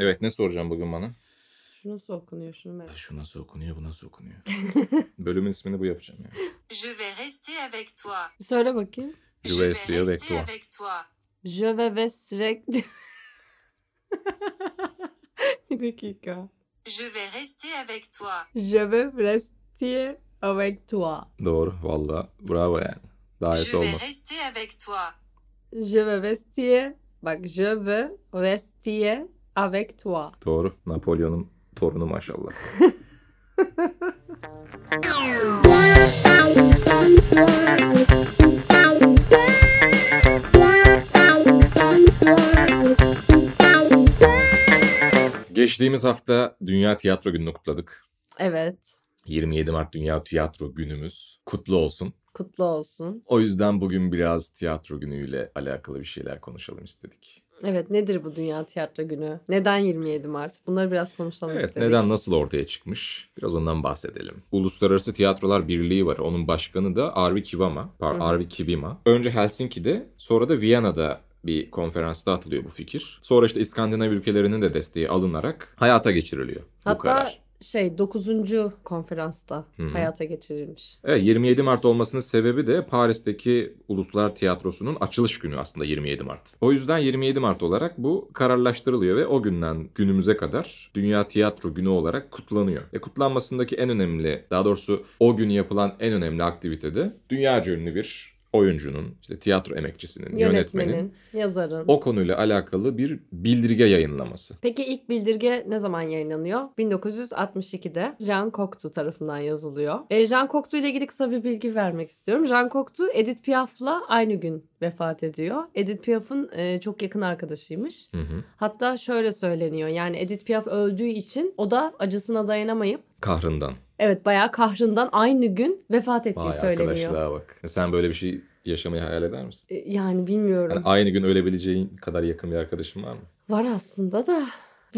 Evet ne soracağım bugün bana? Şu nasıl okunuyor şunu merak Şu nasıl okunuyor bu nasıl okunuyor? Bölümün ismini bu yapacağım yani. Je vais rester avec toi. Söyle bakayım. Je vais rester avec rester toi. avec toi. Je vais vesrek... Bir dakika. Je vais rester avec toi. Je vais rester avec toi. Doğru valla bravo yani. Daha iyisi Je vais olmaz. rester avec toi. Je vais rester... Bak je vais rester avec toi. Doğru. Napolyon'un torunu maşallah. Geçtiğimiz hafta Dünya Tiyatro Günü'nü kutladık. Evet. 27 Mart Dünya Tiyatro Günümüz kutlu olsun. Kutlu olsun. O yüzden bugün biraz tiyatro günüyle alakalı bir şeyler konuşalım istedik. Evet nedir bu Dünya Tiyatro Günü? Neden 27 Mart? Bunları biraz konuşalım Evet, istedik. neden nasıl ortaya çıkmış? Biraz ondan bahsedelim. Uluslararası Tiyatrolar Birliği var. Onun başkanı da Arvi Kivama. Par. Arvi Kivima. Önce Helsinki'de, sonra da Viyana'da bir konferansta atılıyor bu fikir. Sonra işte İskandinav ülkelerinin de desteği alınarak hayata geçiriliyor bu Hatta karar. Şey 9. konferansta Hı hı. hayata geçirilmiş. Evet 27 Mart olmasının sebebi de Paris'teki Uluslar Tiyatrosu'nun açılış günü aslında 27 Mart. O yüzden 27 Mart olarak bu kararlaştırılıyor ve o günden günümüze kadar Dünya Tiyatro Günü olarak kutlanıyor. E kutlanmasındaki en önemli, daha doğrusu o gün yapılan en önemli aktivite de dünyaca ünlü bir oyuncunun, işte tiyatro emekçisinin, yönetmenin Yönetmenin, yazarın. o konuyla alakalı bir bildirge yayınlaması. Peki ilk bildirge ne zaman yayınlanıyor? 1962'de Jean Cocteau tarafından yazılıyor. E, Jean Cocteau ile ilgili kısa bir bilgi vermek istiyorum. Jean Cocteau Edith Piaf'la aynı gün vefat ediyor. Edith Piaf'ın e, çok yakın arkadaşıymış. Hı hı. Hatta şöyle söyleniyor. Yani Edith Piaf öldüğü için o da acısına dayanamayıp Kahrından. evet bayağı kahrından aynı gün vefat ettiği Vay söyleniyor. arkadaşlığa bak. Sen böyle bir şey yaşamayı hayal eder misin? E, Yani bilmiyorum. Yani aynı gün ölebileceğin kadar yakın bir arkadaşın var mı? Var aslında da.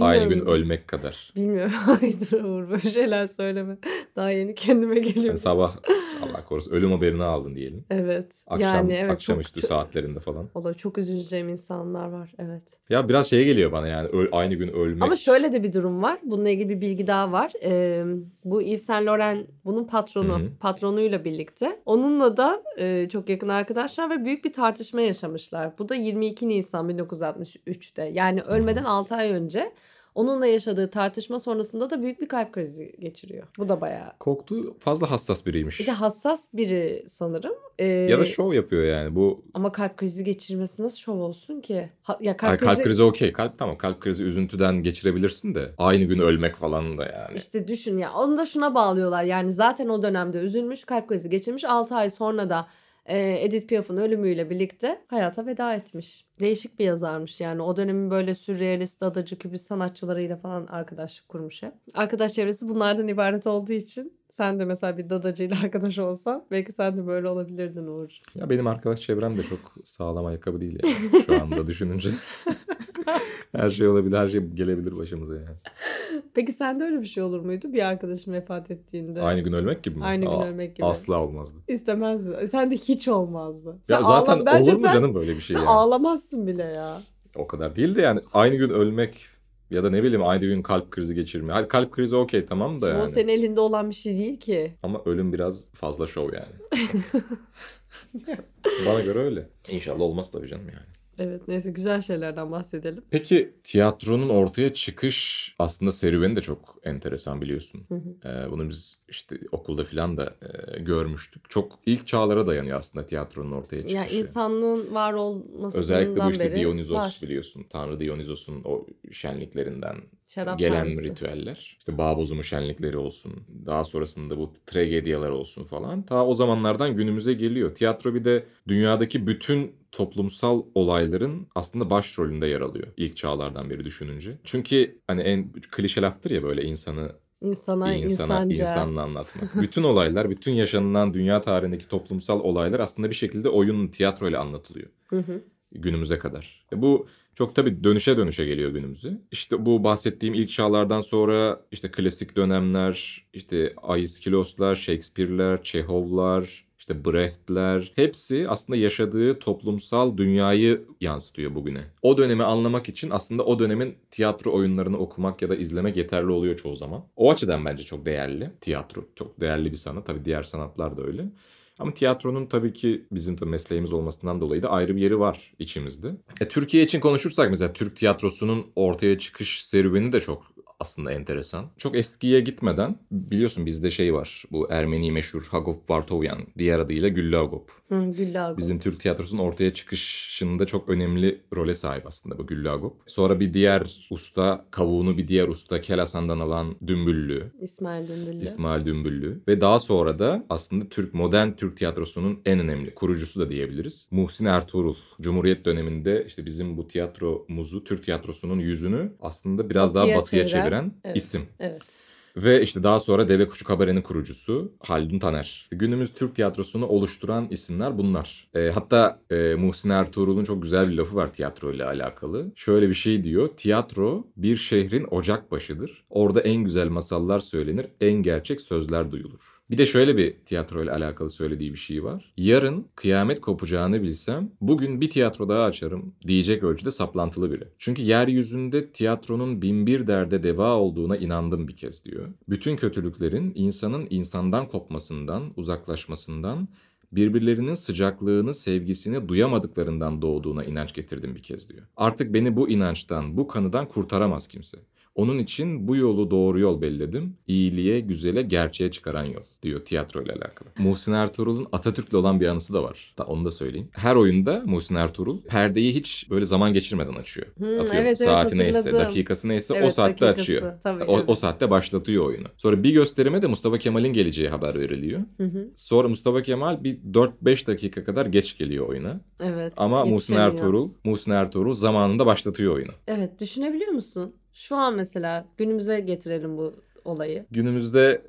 Aynı gün ölmek kadar. Bilmiyorum. Ay dur Uğur böyle şeyler söyleme. Daha yeni kendime geliyorum. Yani sabah Allah korusun ölüm haberini aldın diyelim. Evet. Akşam yani evet akşamüstü çok, saatlerinde falan. Olur çok üzüleceğim insanlar var. Evet. Ya biraz şey geliyor bana yani ö- aynı gün ölmek. Ama şöyle de bir durum var. Bununla ilgili bir bilgi daha var. Ee, bu Yves Saint Laurent bunun patronu. Hı hı. Patronuyla birlikte. Onunla da e, çok yakın arkadaşlar ve büyük bir tartışma yaşamışlar. Bu da 22 Nisan 1963'te. Yani ölmeden 6 ay önce. Onunla yaşadığı tartışma sonrasında da büyük bir kalp krizi geçiriyor. Bu da bayağı. Koktu fazla hassas biriymiş. İşte hassas biri sanırım. Ee, Ya da şov yapıyor yani bu. Ama kalp krizi geçirmesi nasıl şov olsun ki? Ha- ya kalp, Ay, kalp krizi, krizi okey. Kalp tamam kalp krizi üzüntüden geçirebilirsin de aynı gün ölmek falan da yani. İşte düşün ya onu da şuna bağlıyorlar. Yani zaten o dönemde üzülmüş kalp krizi geçirmiş 6 ay sonra da e, Edith Piaf'ın ölümüyle birlikte hayata veda etmiş. Değişik bir yazarmış yani o dönemin böyle sürrealist, dadacı, kübist sanatçılarıyla falan arkadaşlık kurmuş hep. Arkadaş çevresi bunlardan ibaret olduğu için sen de mesela bir dadacıyla arkadaş olsan belki sen de böyle olabilirdin Uğur. Ya benim arkadaş çevrem de çok sağlam ayakkabı değil yani şu anda düşününce. her şey olabilir, her şey gelebilir başımıza yani. Peki sende öyle bir şey olur muydu bir arkadaşın vefat ettiğinde? Aynı gün ölmek gibi mi? Aynı gün Aa, ölmek gibi. Asla olmazdı. İstemezdin. Sen de hiç olmazdı. Ya Sen zaten ağla- bence olur mu sen- canım böyle bir şey Sen yani? ağlamazsın bile ya. O kadar değil de yani aynı gün ölmek ya da ne bileyim aynı gün kalp krizi geçirme. Hadi kalp krizi okey tamam da Şimdi yani. O senin elinde olan bir şey değil ki. Ama ölüm biraz fazla şov yani. Bana göre öyle. İnşallah olmaz tabii canım yani. Evet neyse güzel şeylerden bahsedelim. Peki tiyatronun ortaya çıkış aslında serüveni de çok enteresan biliyorsun. Hı hı. Ee, bunu biz işte okulda filan da e, görmüştük. Çok ilk çağlara dayanıyor aslında tiyatronun ortaya çıkışı. Yani insanlığın var olmasından Özellikle bu işte Dionysos var. biliyorsun. Tanrı Dionysos'un o şenliklerinden Şarap gelen tanrısı. ritüeller. İşte bağ bozumu şenlikleri olsun. Daha sonrasında bu tragedyalar olsun falan. Ta o zamanlardan günümüze geliyor. Tiyatro bir de dünyadaki bütün toplumsal olayların aslında başrolünde yer alıyor ilk çağlardan beri düşününce. Çünkü hani en klişe laftır ya böyle insanı İnsana, insana insanca. insanla anlatmak. bütün olaylar, bütün yaşanılan dünya tarihindeki toplumsal olaylar aslında bir şekilde oyun tiyatroyla anlatılıyor Hı hı. günümüze kadar. E bu çok tabii dönüşe dönüşe geliyor günümüze. İşte bu bahsettiğim ilk çağlardan sonra işte klasik dönemler, işte Aiskiloslar, Shakespeare'ler, Çehovlar, işte Brecht'ler hepsi aslında yaşadığı toplumsal dünyayı yansıtıyor bugüne. O dönemi anlamak için aslında o dönemin tiyatro oyunlarını okumak ya da izlemek yeterli oluyor çoğu zaman. O açıdan bence çok değerli tiyatro. Çok değerli bir sanat. Tabii diğer sanatlar da öyle. Ama tiyatronun tabii ki bizim de mesleğimiz olmasından dolayı da ayrı bir yeri var içimizde. E, Türkiye için konuşursak mesela Türk tiyatrosunun ortaya çıkış serüveni de çok aslında enteresan. Çok eskiye gitmeden biliyorsun bizde şey var. Bu Ermeni meşhur Hagop Vartovyan diğer adıyla Güllü Hagop. Hı, Güllü. Bizim Türk tiyatrosunun ortaya çıkışında çok önemli role sahip aslında bu Güllü Agop. Sonra bir diğer usta, kavuğunu bir diğer usta Kelasan'dan alan Dümbüllü. İsmail Dündüllü. İsmail Dümbüllü ve daha sonra da aslında Türk modern Türk tiyatrosunun en önemli kurucusu da diyebiliriz. Muhsin Ertuğrul. Cumhuriyet döneminde işte bizim bu tiyatromuzu, Türk tiyatrosunun yüzünü aslında biraz daha batıya çeviren, çeviren evet. isim. Evet. Ve işte daha sonra Deve Kuşu Kabare'nin kurucusu Haldun Taner. Günümüz Türk tiyatrosunu oluşturan isimler bunlar. E, hatta e, Muhsin Ertuğrul'un çok güzel bir lafı var tiyatro ile alakalı. Şöyle bir şey diyor. Tiyatro bir şehrin ocak başıdır. Orada en güzel masallar söylenir, en gerçek sözler duyulur. Bir de şöyle bir tiyatro ile alakalı söylediği bir şey var. Yarın kıyamet kopacağını bilsem bugün bir tiyatro daha açarım diyecek ölçüde saplantılı biri. Çünkü yeryüzünde tiyatronun binbir derde deva olduğuna inandım bir kez diyor. Bütün kötülüklerin insanın insandan kopmasından, uzaklaşmasından, birbirlerinin sıcaklığını, sevgisini duyamadıklarından doğduğuna inanç getirdim bir kez diyor. Artık beni bu inançtan, bu kanıdan kurtaramaz kimse. Onun için bu yolu doğru yol belledim. İyiliğe, güzele, gerçeğe çıkaran yol diyor tiyatro ile alakalı. Muhsin Ertuğrul'un Atatürk'le olan bir anısı da var. Da onu da söyleyeyim. Her oyunda Muhsin Ertuğrul perdeyi hiç böyle zaman geçirmeden açıyor. Hmm, Atıyorum evet, evet, saati neyse, hatırladım. dakikası neyse o Evet, saatte dakikası. açıyor. Tabii, o, evet. o saatte başlatıyor oyunu. Sonra bir gösterime de Mustafa Kemal'in geleceği haber veriliyor. Hı hı. Sonra Mustafa Kemal bir 4-5 dakika kadar geç geliyor oyuna. Evet. Ama Muhsin. Ertuğrul, Muhsin Ertuğrul zamanında başlatıyor oyunu. Evet düşünebiliyor musun? Şu an mesela günümüze getirelim bu olayı. Günümüzde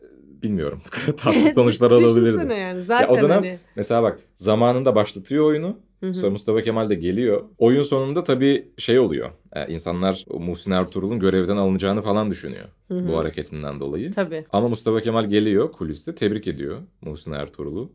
bilmiyorum. Tatsız sonuçlar alabilirdi. Yani zaten Ya o dönem hani. mesela bak zamanında başlatıyor oyunu. Hı hı. Sonra Mustafa Kemal de geliyor. Oyun sonunda tabii şey oluyor. E, insanlar Muhsin Ertuğrul'un görevden alınacağını falan düşünüyor. Hı hı. Bu hareketinden dolayı. Tabii. Ama Mustafa Kemal geliyor kuliste tebrik ediyor Muhsin Ertuğrul'u.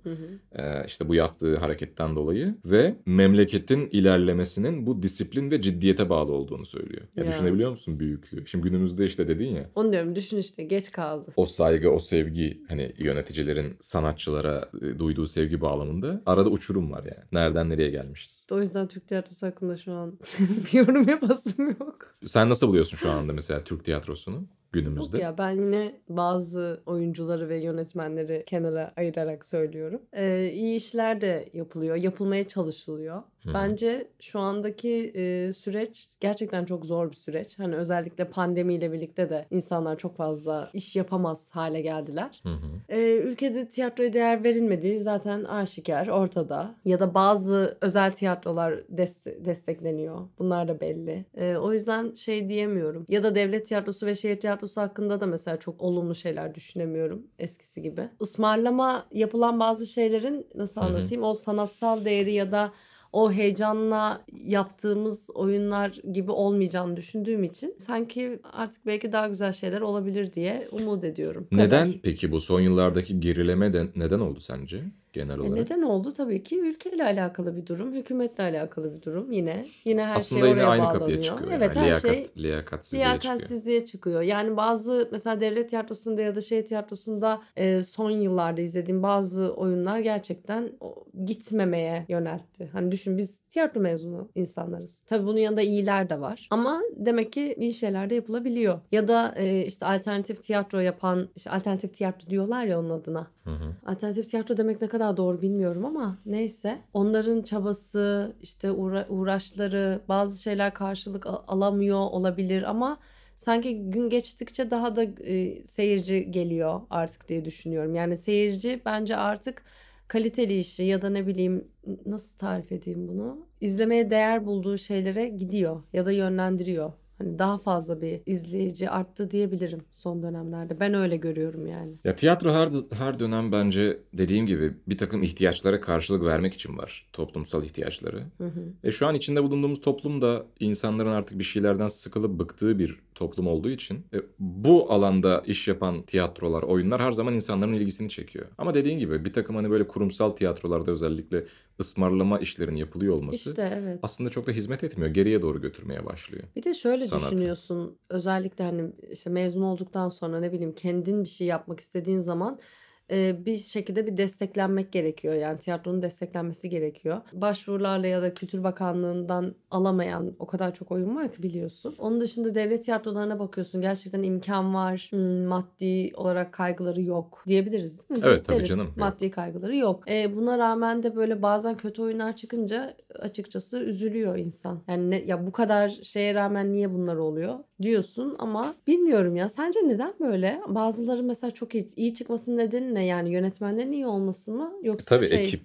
E, işte bu yaptığı hareketten dolayı ve memleketin ilerlemesinin bu disiplin ve ciddiyete bağlı olduğunu söylüyor. Ya, Ya. düşünebiliyor musun büyüklüğü? Şimdi günümüzde işte dedin ya Onu diyorum düşün işte geç kaldı. o saygı, o sevgi hani yöneticilerin sanatçılara e, duyduğu sevgi bağlamında arada uçurum var yani. Nereden nereye gelmişiz? O yüzden Türk tiyatrosu hakkında şu an bir yorum yapasım yok. Sen nasıl buluyorsun şu anda mesela Türk tiyatrosunu günümüzde? Yok ya ben yine bazı oyuncuları ve yönetmenleri kenara ayırarak söylüyorum. Ee, iyi işler de yapılıyor, yapılmaya çalışılıyor. Hı hı. Bence şu andaki e, süreç gerçekten çok zor bir süreç. Hani özellikle pandemiyle birlikte de insanlar çok fazla iş yapamaz hale geldiler. Hı hı. Ee, ülkede tiyatroya değer verilmediği zaten aşikar, ortada. Ya da bazı özel tiyatrolar des- destekleniyor. Bunlar da belli. Ee, o yüzden şey diyemiyorum. Ya da devlet tiyatrosu ve şehir tiyatrosu hakkında da mesela çok olumlu şeyler düşünemiyorum eskisi gibi. Ismarlama yapılan bazı şeylerin nasıl anlatayım? O sanatsal değeri ya da o heyecanla yaptığımız oyunlar gibi olmayacağını düşündüğüm için sanki artık belki daha güzel şeyler olabilir diye umut ediyorum. Neden kadar. peki bu son yıllardaki gerileme de neden oldu sence genel E olarak? neden oldu? Tabii ki ülkeyle alakalı bir durum, hükümetle alakalı bir durum yine. Yine her Aslında şey yine oraya aynı bağlanıyor. kapıya çıkıyor. Evet yani. her Liyakat, şey liyakatsizliğe çıkıyor. liyakatsizliğe çıkıyor. Yani bazı mesela devlet tiyatrosunda ya da şehir tiyatrosunda e, son yıllarda izlediğim bazı oyunlar gerçekten gitmemeye yöneltti. Hani düşün biz tiyatro mezunu insanlarız. Tabii bunun yanında iyiler de var. Ama demek ki iyi şeyler de yapılabiliyor. Ya da e, işte alternatif tiyatro yapan, işte alternatif tiyatro diyorlar ya onun adına. Alternatif tiyatro demek ne kadar doğru bilmiyorum ama neyse. Onların çabası, işte uğra- uğraşları, bazı şeyler karşılık al- alamıyor olabilir ama sanki gün geçtikçe daha da e, seyirci geliyor artık diye düşünüyorum. Yani seyirci bence artık kaliteli işi ya da ne bileyim nasıl tarif edeyim bunu? İzlemeye değer bulduğu şeylere gidiyor ya da yönlendiriyor. Hani daha fazla bir izleyici arttı diyebilirim son dönemlerde. Ben öyle görüyorum yani. Ya tiyatro her, her dönem bence dediğim gibi bir takım ihtiyaçlara karşılık vermek için var. Toplumsal ihtiyaçları. Hı hı. E şu an içinde bulunduğumuz toplum da insanların artık bir şeylerden sıkılıp bıktığı bir toplum olduğu için e, bu alanda iş yapan tiyatrolar, oyunlar her zaman insanların ilgisini çekiyor. Ama dediğin gibi bir takım hani böyle kurumsal tiyatrolarda özellikle ısmarlama işlerin yapılıyor olması İşte evet. aslında çok da hizmet etmiyor. Geriye doğru götürmeye başlıyor. Bir de şöyle Sanatı. düşünüyorsun. Özellikle hani işte mezun olduktan sonra ne bileyim kendin bir şey yapmak istediğin zaman e, bir şekilde bir desteklenmek gerekiyor. Yani tiyatronun desteklenmesi gerekiyor. Başvurularla ya da Kültür Bakanlığı'ndan alamayan o kadar çok oyun var ki biliyorsun. Onun dışında devlet tiyatrolarına bakıyorsun. Gerçekten imkan var. Hmm, maddi olarak kaygıları yok diyebiliriz değil mi? Evet, tabii Deriz. canım, yok. Maddi kaygıları yok. E, buna rağmen de böyle bazen kötü oyunlar çıkınca açıkçası üzülüyor insan. Yani ne, ya bu kadar şeye rağmen niye bunlar oluyor diyorsun ama bilmiyorum ya. Sence neden böyle? Bazıları mesela çok iyi, iyi çıkmasının nedeni ne? Yani yönetmenlerin iyi olması mı? Yoksa Tabii şey, ekip,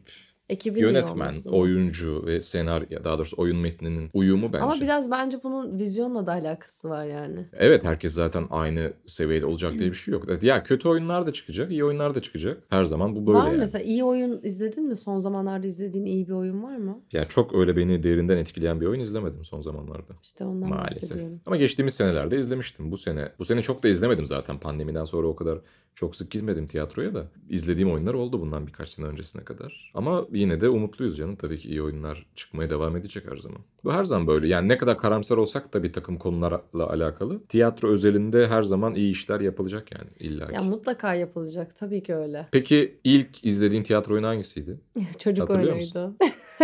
ekibin yönetmen, olması oyuncu ve senaryo daha doğrusu oyun metninin uyumu bence. Ama biraz bence bunun vizyonla da alakası var yani. Evet herkes zaten aynı seviyede olacak diye bir şey yok. Ya kötü oyunlar da çıkacak, iyi oyunlar da çıkacak. Her zaman bu böyle var yani. mesela iyi oyun izledin mi? Son zamanlarda izlediğin iyi bir oyun var mı? Yani çok öyle beni derinden etkileyen bir oyun izlemedim son zamanlarda. İşte ondan Maalesef. bahsediyorum. Ama geçtiğimiz senelerde izlemiştim. Bu sene bu sene çok da izlemedim zaten. Pandemiden sonra o kadar çok sık gitmedim tiyatroya da. İzlediğim oyunlar oldu bundan birkaç sene öncesine kadar. Ama yine de umutluyuz canım. Tabii ki iyi oyunlar çıkmaya devam edecek her zaman. Bu her zaman böyle. Yani ne kadar karamsar olsak da bir takım konularla alakalı. Tiyatro özelinde her zaman iyi işler yapılacak yani illa ki. Ya mutlaka yapılacak. Tabii ki öyle. Peki ilk izlediğin tiyatro oyunu hangisiydi? Çocuk Hatırlıyor oyunuydu.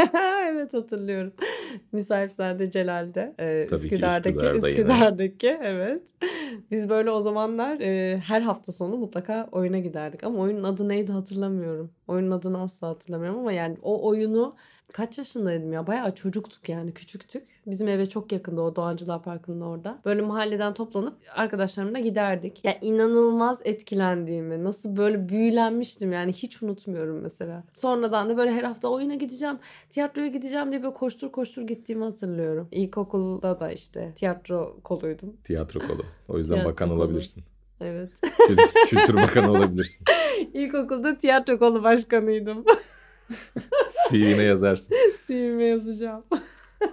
evet hatırlıyorum. Müsahipzade Celal'de. Ee, Tabii ki Üsküdar'daki. Üsküdar'da yine. Üsküdar'daki evet. Biz böyle o zamanlar e, her hafta sonu mutlaka oyuna giderdik. Ama oyunun adı neydi hatırlamıyorum. Oyunun adını asla hatırlamıyorum ama yani o oyunu kaç yaşındaydım ya? Bayağı çocuktuk yani küçüktük. Bizim eve çok yakında o Doğancılar Parkı'nın orada. Böyle mahalleden toplanıp arkadaşlarımla giderdik. Ya inanılmaz etkilendiğimi, nasıl böyle büyülenmiştim yani hiç unutmuyorum mesela. Sonradan da böyle her hafta oyuna gideceğim, tiyatroya gideceğim diye böyle koştur koştur gittiğimi hatırlıyorum. İlkokulda da işte tiyatro koluydum. Tiyatro kolu. O yüzden Tiyatro bakan kolu. olabilirsin. Evet. Kül- Kültür bakanı olabilirsin. İlkokulda tiyatro kolu başkanıydım. CV'ne yazarsın. CV'me yazacağım.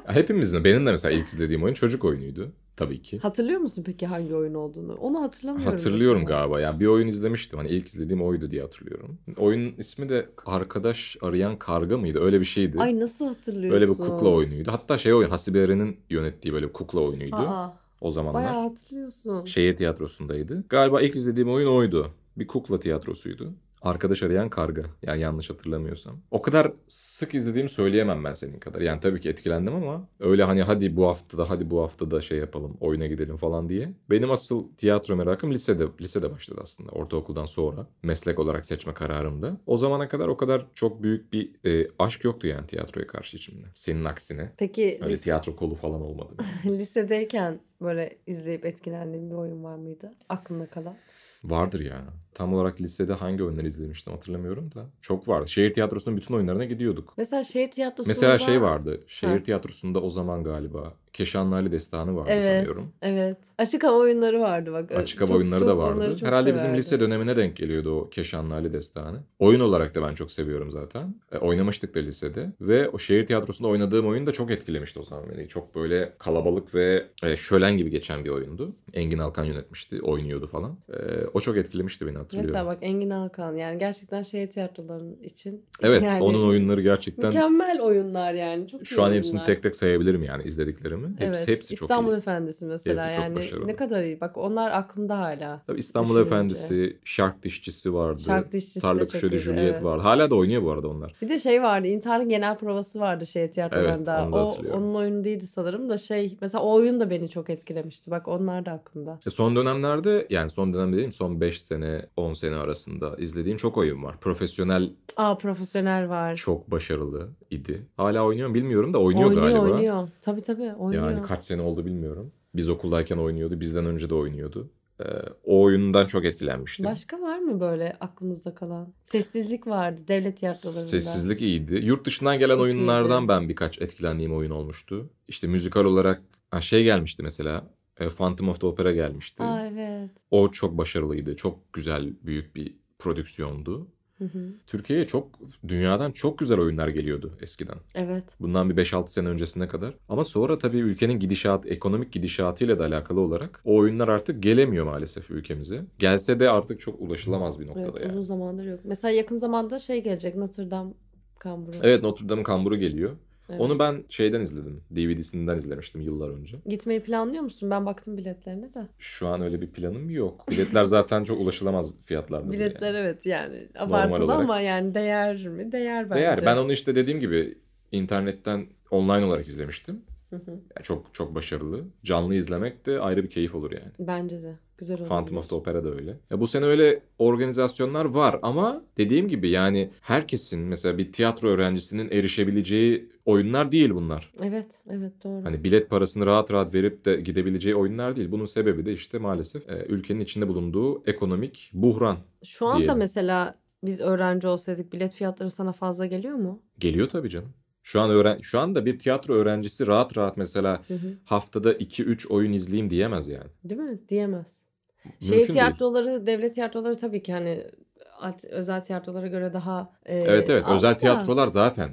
Hepimizin, benim de mesela ilk izlediğim oyun çocuk oyunuydu. Tabii ki. Hatırlıyor musun peki hangi oyun olduğunu? Onu hatırlamıyorum. Hatırlıyorum mesela. galiba. Yani bir oyun izlemiştim. Hani ilk izlediğim oydu diye hatırlıyorum. Oyunun ismi de Arkadaş Arayan Karga mıydı? Öyle bir şeydi. Ay nasıl hatırlıyorsun? Böyle bir kukla oyunuydu. Hatta şey oyun Hasibe Eren'in yönettiği böyle bir kukla oyunuydu. Aa, o zamanlar. bayağı hatırlıyorsun. Şehir tiyatrosundaydı. Galiba ilk izlediğim oyun oydu. Bir kukla tiyatrosuydu. Arkadaş arayan karga. Yani yanlış hatırlamıyorsam. O kadar sık izlediğimi söyleyemem ben senin kadar. Yani tabii ki etkilendim ama öyle hani hadi bu haftada hadi bu haftada şey yapalım oyuna gidelim falan diye. Benim asıl tiyatro merakım lisede lisede başladı aslında. Ortaokuldan sonra meslek olarak seçme kararımda. O zamana kadar o kadar çok büyük bir e, aşk yoktu yani tiyatroya karşı içimde. Senin aksine. Peki Öyle lise- tiyatro kolu falan olmadı. lisedeyken böyle izleyip etkilendiğin bir oyun var mıydı? Aklında kalan. Vardır ya. Tam olarak lisede hangi oyunları izlemiştim hatırlamıyorum da. Çok vardı. Şehir tiyatrosunun bütün oyunlarına gidiyorduk. Mesela şehir tiyatrosunda... Mesela şey vardı. Şehir Ha. tiyatrosunda o zaman galiba Keşanlı Ali Destanı vardı Evet. sanıyorum. Evet. Açık hava oyunları vardı bak. Açık hava çok- oyunları çok- da vardı. Herhalde bizim severdim. lise dönemine denk geliyordu o Keşanlı Ali Destanı. Oyun olarak da ben çok seviyorum zaten. E, oynamıştık da lisede. Ve o şehir tiyatrosunda oynadığım oyun da çok etkilemişti o zaman beni. Çok böyle kalabalık ve e, şölen gibi geçen bir oyundu. Engin Alkan yönetmişti, oynuyordu falan. E, o çok etkilemişti beni hatırlıyorum. Mesela bak Engin Alkan yani gerçekten şehir tiyatrolarının için. evet, yani onun oyunları gerçekten Mükemmel oyunlar yani. Çok şu an hepsini oyunlar. tek tek sayabilirim yani izlediklerimi. Hepsi evet. hepsi çok İstanbul iyi. Efendisi mesela Hepsi çok yani başarılı. ne kadar iyi. Bak onlar aklımda hala. Tabii İstanbul Düşününce. Efendisi, Şark Dişçisi vardı. Şark Dişçisi Tarla çok iyiydi, Juliet evet. vardı. Hala da oynuyor bu arada onlar. Bir de şey vardı. İntiharın genel provası vardı şehir tiyatrolarında. Evet, onu o onun oyunu değildi sanırım da şey mesela o oyun da beni çok etkilemişti. Bak onlar da aklımda. E, Son dönemlerde yani son dönem dediğim son 5 sene 10 sene arasında izlediğim çok oyun var. Profesyonel Aa profesyonel var. çok başarılı idi. Hala oynuyor mu bilmiyorum da oynuyor, oynuyor galiba. oynuyor. Tabii tabii oynuyor. Yani kaç sene oldu bilmiyorum. Biz okuldayken oynuyordu. Bizden önce de oynuyordu. Ee, o oyundan çok etkilenmiştim. Başka var mı böyle aklımızda kalan? Sessizlik vardı devlet tiyatrolarında. Sessizlik iyiydi. Yurt dışından gelen Çok oyunlardan iyiydi. ben birkaç etkilendiğim oyun olmuştu. İşte müzikal olarak ha, şey gelmişti mesela. E, Phantom of the Opera gelmişti. Aa evet. O çok başarılıydı. Çok güzel, büyük bir prodüksiyondu. Hı hı. Türkiye'ye çok dünyadan çok güzel oyunlar geliyordu eskiden. Evet. Bundan bir 5-6 sene öncesine kadar. Ama sonra tabii ülkenin gidişat, ekonomik gidişatıyla da alakalı olarak o oyunlar artık gelemiyor maalesef ülkemize. Gelse de artık çok ulaşılamaz bir noktada Evet, yani. uzun zamandır yok. Mesela yakın zamanda şey gelecek Notre Dame kamburu. Evet Notre Dame'ın kamburu geliyor. Evet. Onu ben şeyden izledim. DVD'sinden izlemiştim yıllar önce. Gitmeyi planlıyor musun? Ben baktım biletlerine de. Şu an öyle bir planım yok. Biletler zaten çok ulaşılamaz fiyatlarda. bile Biletler yani. evet yani abartılı ama yani değer mi? Değer bence. Değer. Ben onu işte dediğim gibi internetten online olarak izlemiştim. Hı hı. Yani çok çok başarılı. Canlı izlemek de ayrı bir keyif olur yani. Bence de. Güzel olur. Phantom of the Opera da öyle. Ya bu sene öyle organizasyonlar var ama dediğim gibi yani herkesin mesela bir tiyatro öğrencisinin erişebileceği oyunlar değil bunlar. Evet, evet doğru. Hani bilet parasını rahat rahat verip de gidebileceği oyunlar değil. Bunun sebebi de işte maalesef e, ülkenin içinde bulunduğu ekonomik buhran. Şu anda diyelim. mesela biz öğrenci olsaydık bilet fiyatları sana fazla geliyor mu? Geliyor tabii canım. Şu an öğren şu anda bir tiyatro öğrencisi rahat rahat mesela Hı hı. haftada 2-3 oyun izleyeyim diyemez yani. Değil mi? Diyemez. Mümkün Şey değil. tiyatroları, devlet tiyatroları tabii ki hani özel tiyatrolara göre daha e, Evet evet az özel da. tiyatrolar zaten.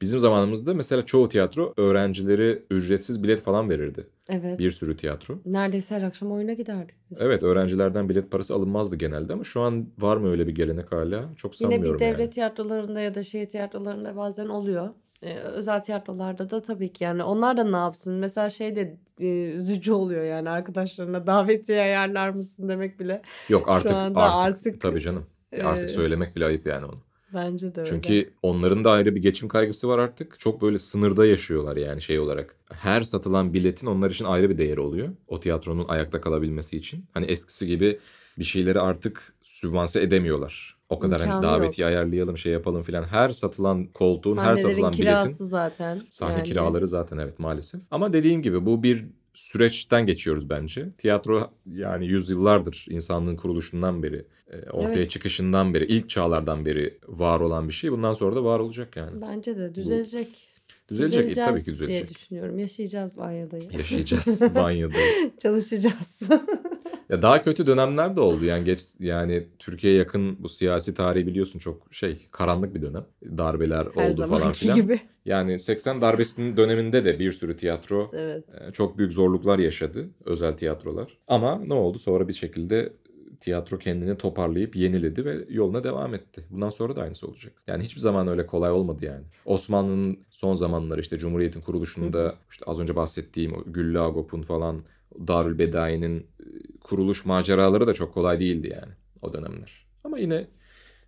Bizim zamanımızda mesela çoğu tiyatro öğrencileri ücretsiz bilet falan verirdi. Evet. Bir sürü tiyatro. Neredeyse her akşam oyuna giderdik biz. Evet öğrencilerden bilet parası alınmazdı genelde ama şu an var mı öyle bir gelenek hala? Çok Yine sanmıyorum bir devlet yani. tiyatrolarında ya da şehir tiyatrolarında bazen oluyor. Özel tiyatrolarda da tabii ki yani onlar da ne yapsın? Mesela şey de e, üzücü oluyor yani arkadaşlarına davetiye ayarlar mısın demek bile. Yok artık artık, artık, tabii canım. e, Artık söylemek bile ayıp yani onu. Bence de öyle. Çünkü onların da ayrı bir geçim kaygısı var artık. Çok böyle sınırda yaşıyorlar yani şey olarak. Her satılan biletin onlar için ayrı bir değeri oluyor. O tiyatronun ayakta kalabilmesi için. Hani eskisi gibi bir şeyleri artık sübvanse edemiyorlar. O kadar hani İmkanı davetiye ayarlayalım şey yapalım filan. Her satılan koltuğun, her satılan kirası biletin zaten. sahne yani. kiraları zaten evet maalesef. Ama dediğim gibi bu bir süreçten geçiyoruz bence. Tiyatro yani yüzyıllardır insanlığın kuruluşundan beri, ortaya Evet. çıkışından beri, ilk çağlardan beri var olan bir şey. Bundan sonra da var olacak yani. Bence de düzelecek. Düzelecek, e, tabii Düzeleceğiz ki diye düzelecek. düşünüyorum. Yaşayacağız Vanya'dayı. Yaşayacağız banyoda. Çalışacağız. Ya daha kötü dönemler de oldu yani geç yani Türkiye'ye yakın bu siyasi tarihi biliyorsun çok şey karanlık bir dönem. Darbeler Her oldu falan filan. gibi. Yani 80 darbesinin döneminde de bir sürü tiyatro Evet. e, çok büyük zorluklar yaşadı özel tiyatrolar. Ama ne oldu? Sonra bir şekilde tiyatro kendini toparlayıp yeniledi ve yoluna devam etti. Bundan sonra da aynısı olacak. Yani hiçbir zaman öyle kolay olmadı yani. Osmanlı'nın son zamanları işte Cumhuriyet'in kuruluşunda işte az önce bahsettiğim Güllü Agop'un falan Darül Bedai'nin e, kuruluş maceraları da çok kolay değildi yani o dönemler. Ama yine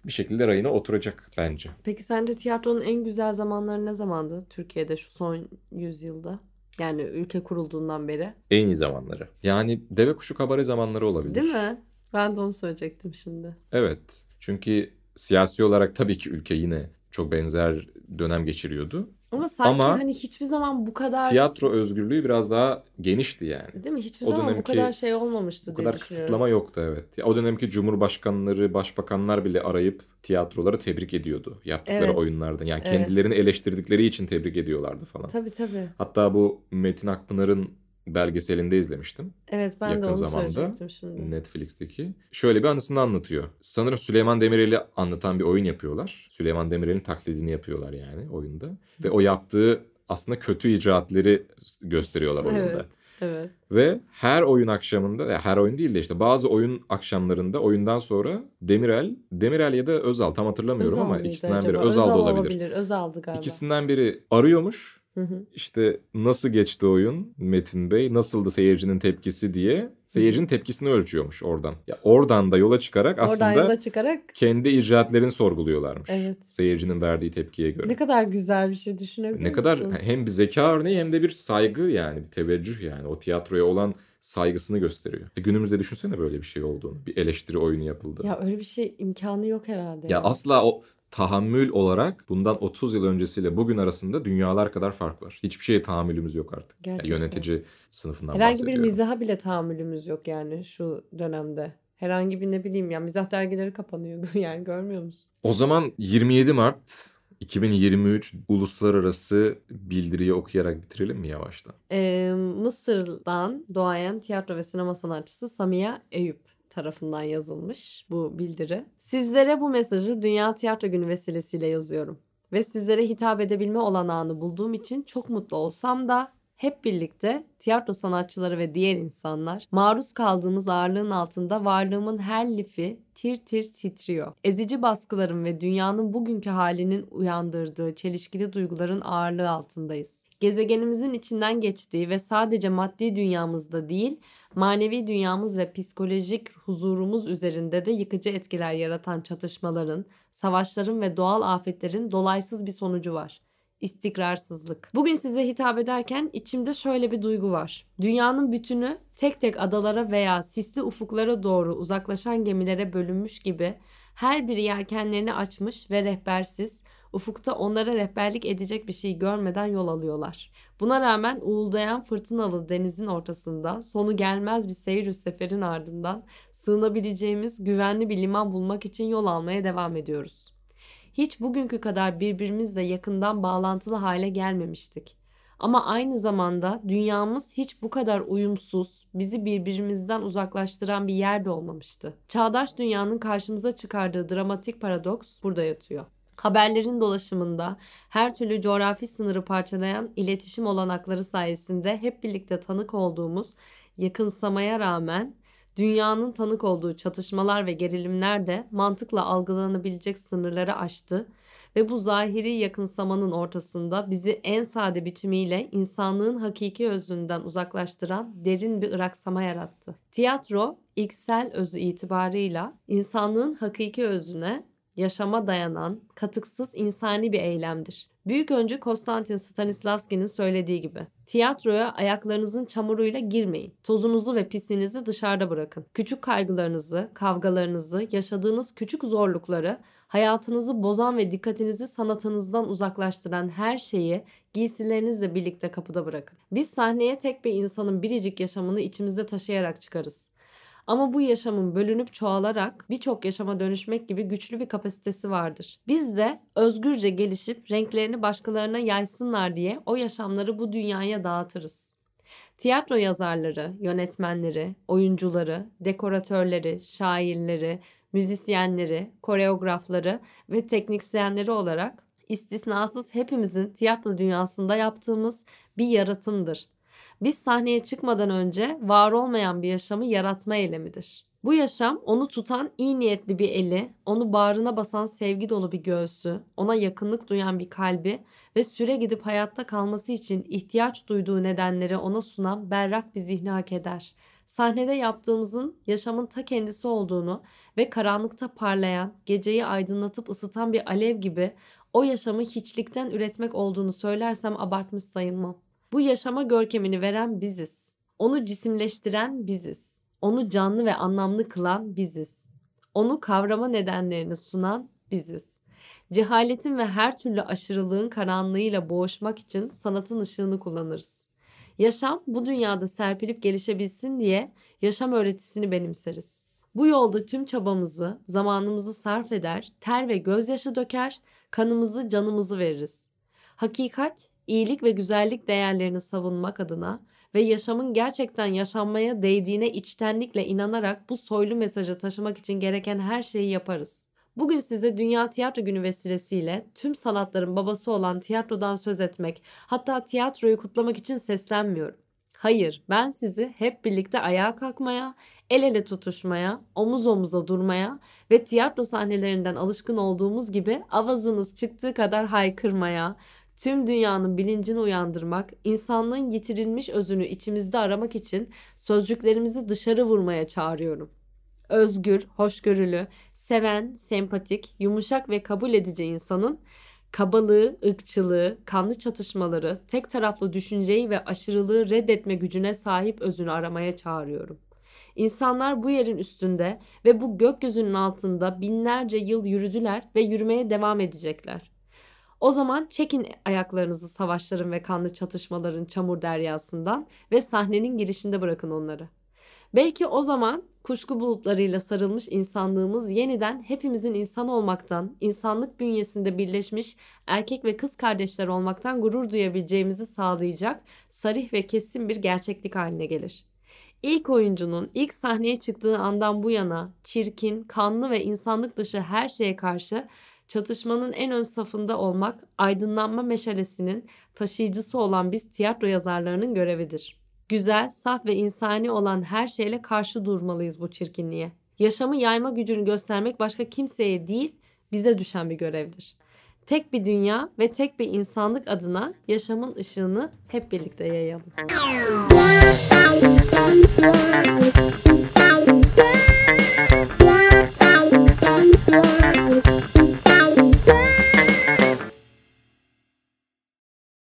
bir şekilde rayına oturacak bence. Peki sence tiyatronun en güzel zamanları ne zamandı Türkiye'de şu son yüzyılda? Yani ülke kurulduğundan beri. En iyi zamanları. Yani deve kuşu kabare zamanları olabilir. Değil mi? Ben de onu söyleyecektim şimdi. Evet. Çünkü siyasi olarak tabii ki ülke yine çok benzer dönem geçiriyordu. Ama sanki Ama hani hiçbir zaman bu kadar Tiyatro özgürlüğü biraz daha genişti yani. değil mi? Hiçbir o zaman bu kadar şey olmamıştı Bu kadar kısıtlama yoktu evet. Ya, o dönemki cumhurbaşkanları, başbakanlar bile arayıp tiyatroları tebrik ediyordu yaptıkları Evet. oyunlardan. Yani Evet. kendilerini eleştirdikleri için tebrik ediyorlardı falan. Tabii tabii. Hatta bu Metin Akpınar'ın belgeselinde izlemiştim. Evet ben Yakın de onu zamanda söyleyecektim şimdi. Netflix'teki. Şöyle bir anısını anlatıyor. Sanırım Süleyman Demirel'i anlatan bir oyun yapıyorlar. Süleyman Demirel'in taklidini yapıyorlar yani oyunda. Ve o yaptığı aslında kötü icraatleri gösteriyorlar oyunda. Evet. Evet. Ve her oyun akşamında, ya her oyun değil de işte bazı oyun akşamlarında oyundan sonra Demirel, Demirel ya da Özal tam hatırlamıyorum Özal ama ikisinden acaba? biri. Özal, da olabilir. olabilir. Özal'dı galiba. İkisinden biri arıyormuş. Hı hı. İşte nasıl geçti oyun Metin Bey, nasıldı seyircinin tepkisi diye seyircinin tepkisini ölçüyormuş oradan. Ya oradan da yola çıkarak Oradan aslında yola çıkarak kendi icraatlerini sorguluyorlarmış. Evet. Seyircinin verdiği tepkiye göre. ne kadar güzel bir şey düşünebiliyor Ne kadar musun? hem bir zeka örneği hem de bir saygı yani bir teveccüh yani o tiyatroya olan saygısını gösteriyor. E günümüzde düşünsene böyle bir şey olduğunu. Bir eleştiri oyunu yapıldı. Ya, Ya öyle bir şey imkanı yok herhalde. yani. asla o tahammül olarak bundan 30 yıl öncesiyle bugün arasında dünyalar kadar fark var. Hiçbir şeye tahammülümüz yok artık. Gerçekten. yönetici sınıfından Herhangi bir bahsediyorum. mizaha bile tahammülümüz yok yani şu dönemde. Herhangi bir ne bileyim ya mizah dergileri kapanıyor yani görmüyor musun? O zaman 27 Mart 2023 uluslararası bildiriyi okuyarak bitirelim mi yavaştan? Ee, Mısır'dan doğayan tiyatro ve sinema sanatçısı Samiya Eyüp tarafından yazılmış bu bildiri. Sizlere bu mesajı Dünya Tiyatro Günü vesilesiyle yazıyorum. Ve sizlere hitap edebilme olanağını bulduğum için çok mutlu olsam da hep birlikte tiyatro sanatçıları ve diğer insanlar maruz kaldığımız ağırlığın altında varlığımın her lifi tir tir titriyor. Ezici baskıların ve dünyanın bugünkü halinin uyandırdığı çelişkili duyguların ağırlığı altındayız. Gezegenimizin içinden geçtiği ve sadece maddi dünyamızda değil, manevi dünyamız ve psikolojik huzurumuz üzerinde de yıkıcı etkiler yaratan çatışmaların, savaşların ve doğal afetlerin dolaysız bir sonucu var istikrarsızlık. Bugün size hitap ederken içimde şöyle bir duygu var. Dünyanın bütünü tek tek adalara veya sisli ufuklara doğru uzaklaşan gemilere bölünmüş gibi her biri yelkenlerini açmış ve rehbersiz, ufukta onlara rehberlik edecek bir şey görmeden yol alıyorlar. Buna rağmen uğuldayan fırtınalı denizin ortasında sonu gelmez bir seyir seferin ardından sığınabileceğimiz güvenli bir liman bulmak için yol almaya devam ediyoruz hiç bugünkü kadar birbirimizle yakından bağlantılı hale gelmemiştik. Ama aynı zamanda dünyamız hiç bu kadar uyumsuz, bizi birbirimizden uzaklaştıran bir yerde olmamıştı. Çağdaş dünyanın karşımıza çıkardığı dramatik paradoks burada yatıyor. Haberlerin dolaşımında her türlü coğrafi sınırı parçalayan iletişim olanakları sayesinde hep birlikte tanık olduğumuz yakınsamaya rağmen dünyanın tanık olduğu çatışmalar ve gerilimler de mantıkla algılanabilecek sınırları aştı ve bu zahiri yakınsamanın ortasında bizi en sade biçimiyle insanlığın hakiki özünden uzaklaştıran derin bir ıraksama yarattı. Tiyatro ilksel özü itibarıyla insanlığın hakiki özüne yaşama dayanan, katıksız insani bir eylemdir. Büyük öncü Konstantin Stanislavski'nin söylediği gibi. Tiyatroya ayaklarınızın çamuruyla girmeyin. Tozunuzu ve pisliğinizi dışarıda bırakın. Küçük kaygılarınızı, kavgalarınızı, yaşadığınız küçük zorlukları, hayatınızı bozan ve dikkatinizi sanatınızdan uzaklaştıran her şeyi giysilerinizle birlikte kapıda bırakın. Biz sahneye tek bir insanın biricik yaşamını içimizde taşıyarak çıkarız. Ama bu yaşamın bölünüp çoğalarak birçok yaşama dönüşmek gibi güçlü bir kapasitesi vardır. Biz de özgürce gelişip renklerini başkalarına yaysınlar diye o yaşamları bu dünyaya dağıtırız. Tiyatro yazarları, yönetmenleri, oyuncuları, dekoratörleri, şairleri, müzisyenleri, koreografları ve teknisyenleri olarak istisnasız hepimizin tiyatro dünyasında yaptığımız bir yaratımdır. Biz sahneye çıkmadan önce var olmayan bir yaşamı yaratma eylemidir. Bu yaşam onu tutan iyi niyetli bir eli, onu bağrına basan sevgi dolu bir göğsü, ona yakınlık duyan bir kalbi ve süre gidip hayatta kalması için ihtiyaç duyduğu nedenleri ona sunan berrak bir zihni hak eder. Sahnede yaptığımızın yaşamın ta kendisi olduğunu ve karanlıkta parlayan, geceyi aydınlatıp ısıtan bir alev gibi o yaşamı hiçlikten üretmek olduğunu söylersem abartmış sayılmam. Bu yaşama görkemini veren biziz. Onu cisimleştiren biziz. Onu canlı ve anlamlı kılan biziz. Onu kavrama nedenlerini sunan biziz. Cehaletin ve her türlü aşırılığın karanlığıyla boğuşmak için sanatın ışığını kullanırız. Yaşam bu dünyada serpilip gelişebilsin diye yaşam öğretisini benimseriz. Bu yolda tüm çabamızı, zamanımızı sarf eder, ter ve gözyaşı döker, kanımızı, canımızı veririz. Hakikat iyilik ve güzellik değerlerini savunmak adına ve yaşamın gerçekten yaşanmaya değdiğine içtenlikle inanarak bu soylu mesajı taşımak için gereken her şeyi yaparız. Bugün size Dünya Tiyatro Günü vesilesiyle tüm sanatların babası olan tiyatrodan söz etmek, hatta tiyatroyu kutlamak için seslenmiyorum. Hayır, ben sizi hep birlikte ayağa kalkmaya, el ele tutuşmaya, omuz omuza durmaya ve tiyatro sahnelerinden alışkın olduğumuz gibi avazınız çıktığı kadar haykırmaya, tüm dünyanın bilincini uyandırmak, insanlığın yitirilmiş özünü içimizde aramak için sözcüklerimizi dışarı vurmaya çağırıyorum. Özgür, hoşgörülü, seven, sempatik, yumuşak ve kabul edici insanın kabalığı, ırkçılığı, kanlı çatışmaları, tek taraflı düşünceyi ve aşırılığı reddetme gücüne sahip özünü aramaya çağırıyorum. İnsanlar bu yerin üstünde ve bu gökyüzünün altında binlerce yıl yürüdüler ve yürümeye devam edecekler. O zaman çekin ayaklarınızı savaşların ve kanlı çatışmaların çamur deryasından ve sahnenin girişinde bırakın onları. Belki o zaman kuşku bulutlarıyla sarılmış insanlığımız yeniden hepimizin insan olmaktan, insanlık bünyesinde birleşmiş erkek ve kız kardeşler olmaktan gurur duyabileceğimizi sağlayacak sarih ve kesin bir gerçeklik haline gelir. İlk oyuncunun ilk sahneye çıktığı andan bu yana çirkin, kanlı ve insanlık dışı her şeye karşı çatışmanın en ön safında olmak aydınlanma meşalesinin taşıyıcısı olan biz tiyatro yazarlarının görevidir. Güzel, saf ve insani olan her şeyle karşı durmalıyız bu çirkinliğe. Yaşamı yayma gücünü göstermek başka kimseye değil, bize düşen bir görevdir. Tek bir dünya ve tek bir insanlık adına yaşamın ışığını hep birlikte yayalım.